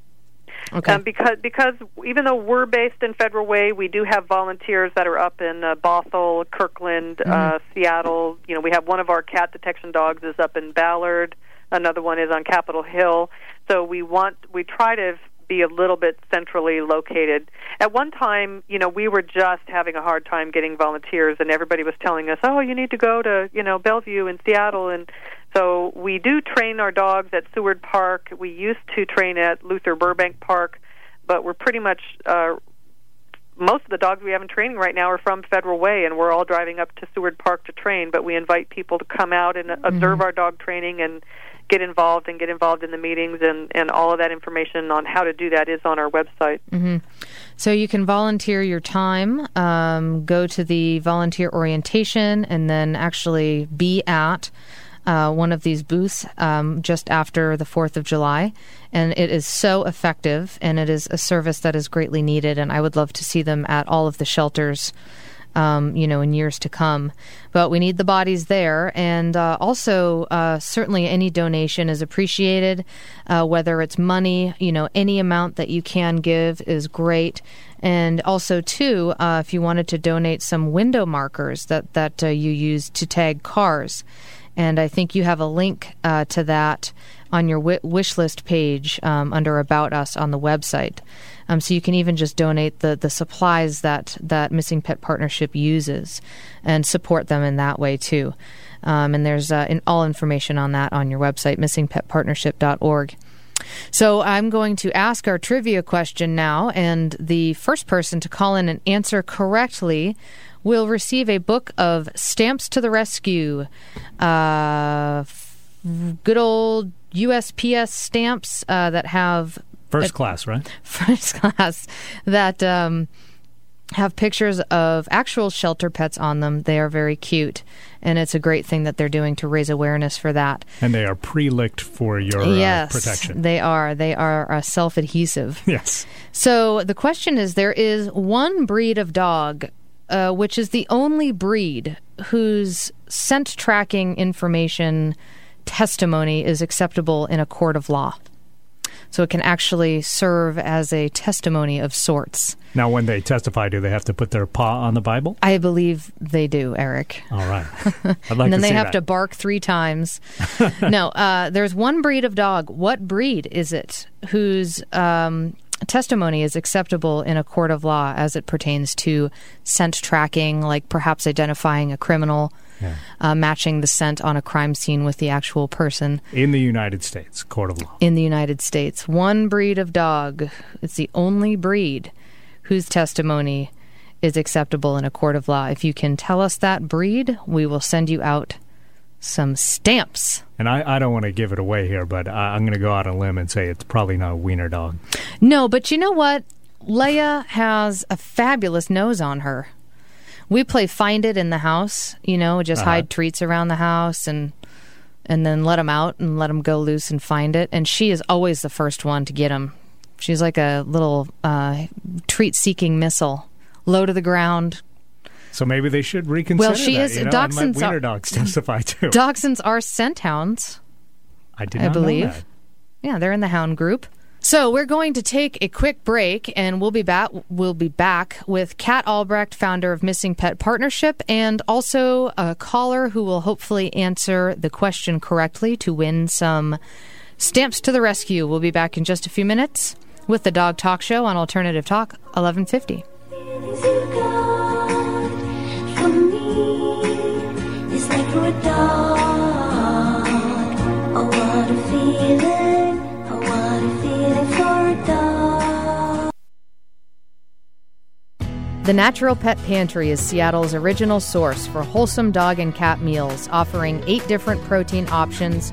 Okay. Um, because because even though we're based in Federal Way, we do have volunteers that are up in uh, Bothell, Kirkland, uh, Seattle. You know, we have one of our cat detection dogs is up in Ballard. Another one is on Capitol Hill. So we want we try to be a little bit centrally located. At one time, you know, we were just having a hard time getting volunteers, and everybody was telling us, "Oh, you need to go to you know Bellevue and Seattle." And so we do train our dogs at Seward Park. We used to train at Luther Burbank Park, but we're pretty much uh, most of the dogs we have in training right now are from Federal Way, and we're all driving up to Seward Park to train. But we invite people to come out and observe our dog training and get involved and get involved in the meetings, and and all of that information on how to do that is on our website. hmm So you can volunteer your time, um, go to the volunteer orientation, and then actually be at uh, one of these booths um, just after the 4th of July. And it is so effective, and it is a service that is greatly needed. And I would love to see them at all of the shelters. Um, you know, in years to come. But we need the bodies there. And uh, also, uh, certainly any donation is appreciated, uh, whether it's money, you know, any amount that you can give is great. And also, too, uh, if you wanted to donate some window markers that, that uh, you use to tag cars. And I think you have a link uh, to that on your wi- wish list page um, under About Us on the website. Um, so you can even just donate the, the supplies that, that Missing Pet Partnership uses and support them in that way too. Um, and there's uh, in, all information on that on your website, missingpetpartnership.org. So I'm going to ask our trivia question now, and the first person to call in and answer correctly will receive a book of Stamps to the Rescue. Uh, f- good old USPS stamps uh, that have First class, right? *laughs* first class that um, have pictures of actual shelter pets on them. They are very cute, and it's a great thing that they're doing to raise awareness for that. And they are pre-licked for your uh, yes, protection. they are. They are uh, self-adhesive. Yes. So the question is: there is one breed of dog, uh, which is the only breed whose scent tracking information testimony is acceptable in a court of law. So it can actually serve as a testimony of sorts. Now, when they testify, do they have to put their paw on the Bible? I believe they do, Eric. All right. *laughs* I'd like and then they have that. to bark three times. *laughs* no, uh, there's one breed of dog. What breed is it whose um, testimony is acceptable in a court of law as it pertains to scent tracking, like perhaps identifying a criminal, uh, matching the scent on a crime scene with the actual person in the United States court of law. in the United States? One breed of dog. It's the only breed whose testimony is acceptable in a court of law. If you can tell us that breed, we will send you out some stamps. And I, I don't want to give it away here, but I, I'm going to go out on a limb and say it's probably not a wiener dog. No, but you know what? Leia has a fabulous nose on her. We play find it in the house, you know, just Uh-huh. hide treats around the house and and then let them out and let them go loose and find it. And she is always the first one to get them. She's like a little uh, treat-seeking missile, low to the ground. So maybe they should reconsider. Well, she that, is. You know? Dachshunds are dogs *laughs* testify too. Dachshunds are scent hounds. I did. I believe. Yeah, they're in the hound group. So we're going to take a quick break, and we'll be back. We'll be back with Kat Albrecht, founder of Missing Pet Partnership, and also a caller who will hopefully answer the question correctly to win some stamps to the rescue. We'll be back in just a few minutes with the Dog Talk Show on Alternative Talk 1150. The Natural Pet Pantry is Seattle's original source for wholesome dog and cat meals, offering eight different protein options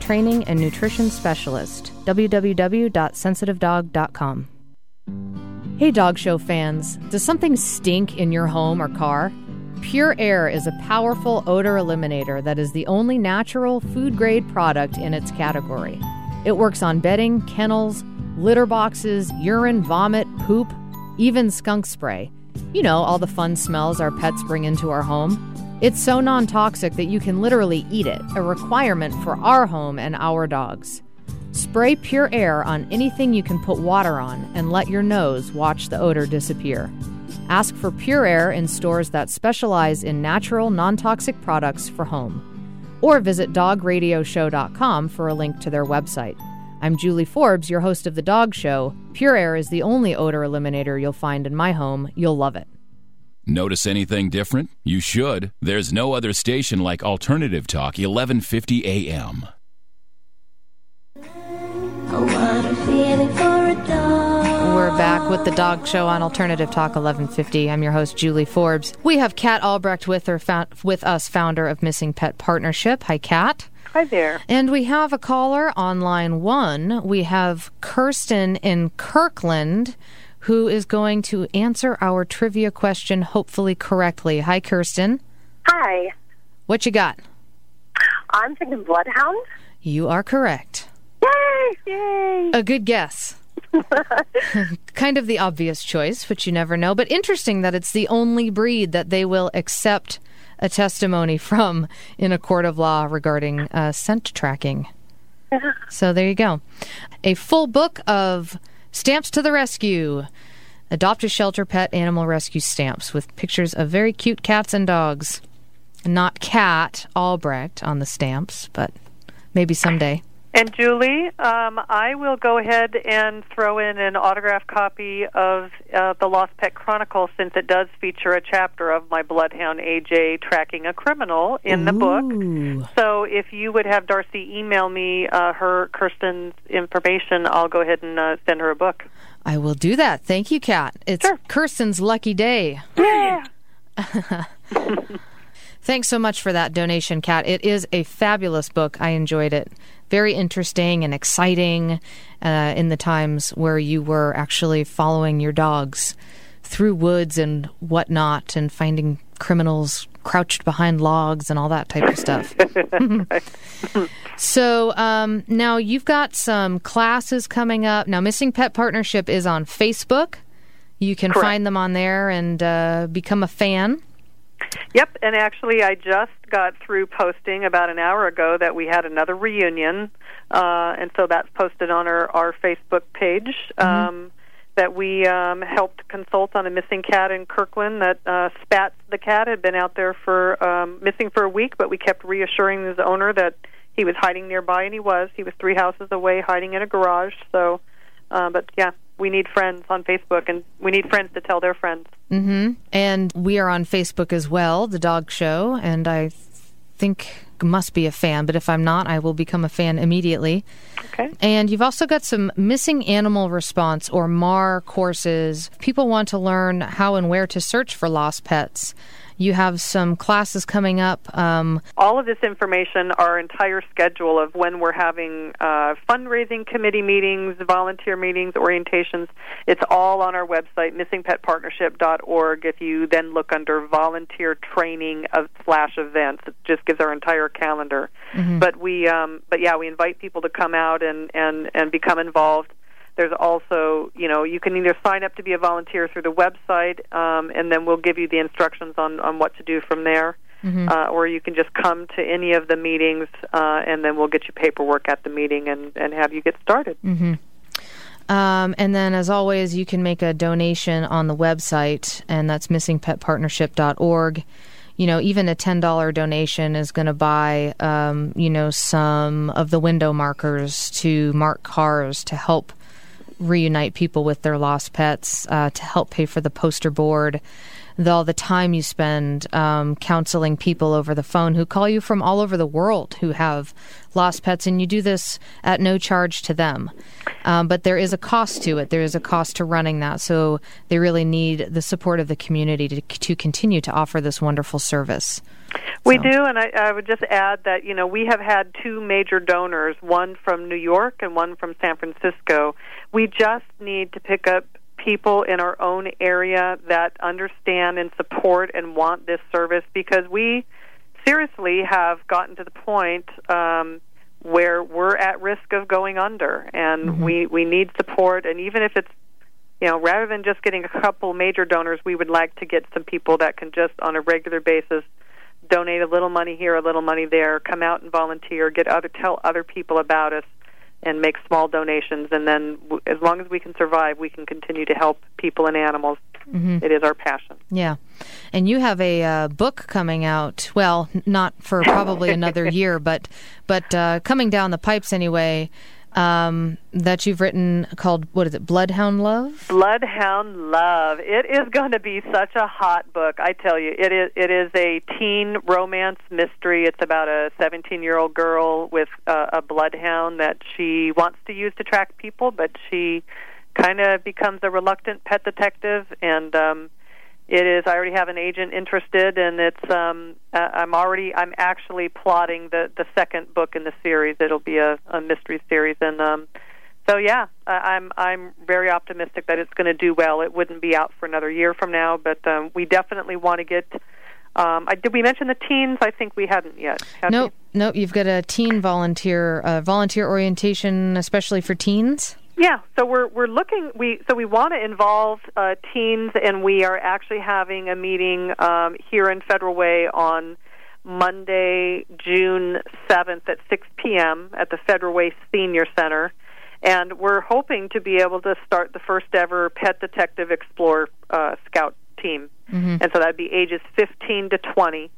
training and nutrition specialist. www.sensitivedog.com. Hey, dog show fans, does something stink in your home or car? PureAyre is a powerful odor eliminator that is the only natural food grade product in its category. It works on bedding, kennels, litter boxes, urine, vomit, poop, even skunk spray. You know, all the fun smells our pets bring into our home. It's so non toxic that you can literally eat it, a requirement for our home and our dogs. Spray PureAyre on anything you can put water on and let your nose watch the odor disappear. Ask for PureAyre in stores that specialize in natural, non toxic products for home. Or visit dogradioshow.com for a link to their website. I'm Julie Forbes, your host of The Dog Show. PureAyre is the only odor eliminator you'll find in my home. You'll love it. Notice anything different? You should. There's no other station like Alternative Talk 1150 AM. Oh, what a feeling for a dog. We're back with the Dog Show on Alternative Talk 1150. I'm your host, Julie Forbes. We have Kat Albrecht with, her, with us, founder of Missing Pet Partnership. Hi, Kat. Hi there. And we have a caller on line one. We have Kirsten in Kirkland who is going to answer our trivia question hopefully correctly. Hi, Kirsten. Hi, What you got? I'm thinking Bloodhound. You are correct. Yay! Yay! A good guess. *laughs* kind of the obvious choice, which you never know, but interesting that it's the only breed that they will accept a testimony from in a court of law regarding uh, scent tracking. *laughs* So there you go. A full book of Stamps to the Rescue. Adopt a shelter pet animal rescue stamps with pictures of very cute cats and dogs. Not Kat Albrecht on the stamps, but maybe someday. And Julie, um, I will go ahead and throw in an autographed copy of uh, the Lost Pet Chronicle since it does feature a chapter of my bloodhound AJ tracking a criminal in the book. So if you would have Darcy email me uh, her Kirsten's information, I'll go ahead and uh, send her a book. I will do that. Thank you, Kat. It's Kirsten's lucky day. Yeah. *laughs* *laughs* Thanks so much for that donation, Kat. It is a fabulous book. I enjoyed it. Very interesting and exciting uh, in the times where you were actually following your dogs through woods and whatnot and finding criminals crouched behind logs and all that type of stuff. *laughs* So um, now you've got some classes coming up. Now, Missing Pet Partnership is on Facebook. You can Correct. find them on there and uh, become a fan. Yep, and actually, I just got through posting about an hour ago that we had another reunion, uh, and so that's posted on our, our Facebook page. Um, that we um, helped consult on a missing cat in Kirkland. That uh, Spats the cat had been out there for um, missing for a week, but we kept reassuring his owner that he was hiding nearby, and he was. He was three houses away, hiding in a garage. So, uh, but yeah, we need friends on Facebook, and we need friends to tell their friends. Mm-hmm. And we are on Facebook as well, The Dog Show, and I think must be a fan, but if I'm not, I will become a fan immediately. Okay. And you've also got some missing animal response or MAR courses. People want to learn how and where to search for lost pets. You have some classes coming up. Um, all of this information, our entire schedule of when we're having uh, fundraising committee meetings, volunteer meetings, orientations, it's all on our website, missingpetpartnership.org. If you then look under volunteer training of slash events, it just gives our entire calendar. But we, um, but yeah, we invite people to come out and and and become involved. There's also, you know, you can either sign up to be a volunteer through the website, um, and then we'll give you the instructions on, on what to do from there. Uh, or you can just come to any of the meetings, uh, and then we'll get you paperwork at the meeting and, and have you get started. mhm. Um, and then, as always, you can make a donation on the website, and that's missingpetpartnership.org. You know, even a $10 donation is going to buy, um, you know, some of the window markers to mark cars to help reunite people with their lost pets, uh, to help pay for the poster board, the, all the time you spend um, counseling people over the phone who call you from all over the world who have lost pets, and you do this at no charge to them. Um, but there is a cost to it. There is a cost to running that. So they really need the support of the community to, to continue to offer this wonderful service. We do, and I, I would just add that you know we have had two major donors, one from New York and one from San Francisco. We just need to pick up people in our own area that understand and support and want this service because we seriously have gotten to the point um, where we're at risk of going under, and we we need support. And even if it's you know, rather than just getting a couple major donors, we would like to get some people that can just on a regular basis donate a little money here, a little money there, come out and volunteer, get other tell other people about us, and make small donations. And then, w- as long as we can survive, we can continue to help people and animals. Mhm. It is our passion. Yeah. And you have a uh, book coming out. Well, not for probably another *laughs* year, but but uh, coming down the pipes anyway. Um, that you've written called what is it? Bloodhound Love. Bloodhound Love. It is going to be such a hot book. I tell you, it is. It is a teen romance mystery. It's about a 17-year-old girl with uh, a bloodhound that she wants to use to track people, but she kind of becomes a reluctant pet detective. And um, it is. I already have an agent interested, and it's. Um, uh, I'm already. I'm actually plotting the the second book in the series. It'll be a, a mystery series, and. Um, so yeah, I- I'm I'm very optimistic that it's going to do well. It wouldn't be out for another year from now, but um, we definitely want to get. Um, I, did we mention the teens? I think we hadn't yet. Had Nope, nope. You've got a teen volunteer uh, volunteer orientation, especially for teens. Yeah. So we're we're looking. We so we want to involve uh, teens, and we are actually having a meeting um, here in Federal Way on Monday, June seventh at six p.m. at the Federal Way Senior Center. And we're hoping to be able to start the first ever Pet Detective Explore uh, Scout team. Mhm. and so that'd be ages 15 to 20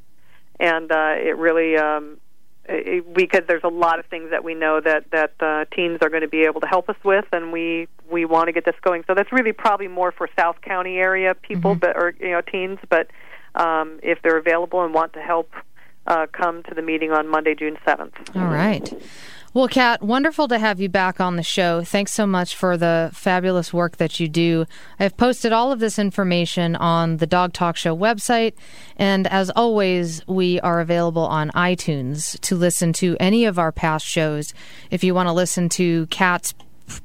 and uh, it really um, because there's a lot of things that we know that that uh, teens are going to be able to help us with and we we want to get this going. So that's really probably more for south county area people but or you know teens but um, if they're available and want to help uh, come to the meeting on monday june 7th All right. Well, Kat, wonderful to have you back on the show. Thanks so much for the fabulous work that you do. I've posted all of this information on the Dog Talk Show website. And as always, we are available on iTunes to listen to any of our past shows. If you want to listen to Kat's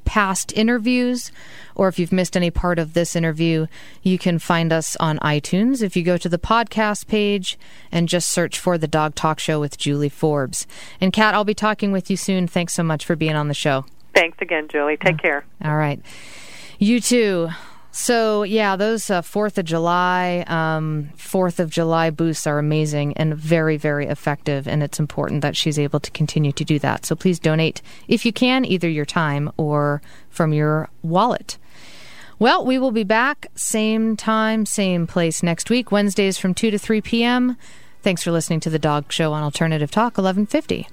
past interviews or if you've missed any part of this interview, you can find us on iTunes. If you go to the podcast page and just search for The Dog Talk Show with Julie Forbes. And Kat, I'll be talking with you soon. Thanks so much for being on the show. Thanks again, Julie. Take care. All right. You too. So, yeah, those uh, 4th of July, um, 4th of July boosts are amazing and very, very effective. And it's important that she's able to continue to do that. So please donate if you can, either your time or from your wallet. Well, we will be back same time, same place next week, Wednesdays from 2 to 3 p.m. Thanks for listening to The Dog Show on Alternative Talk 1150.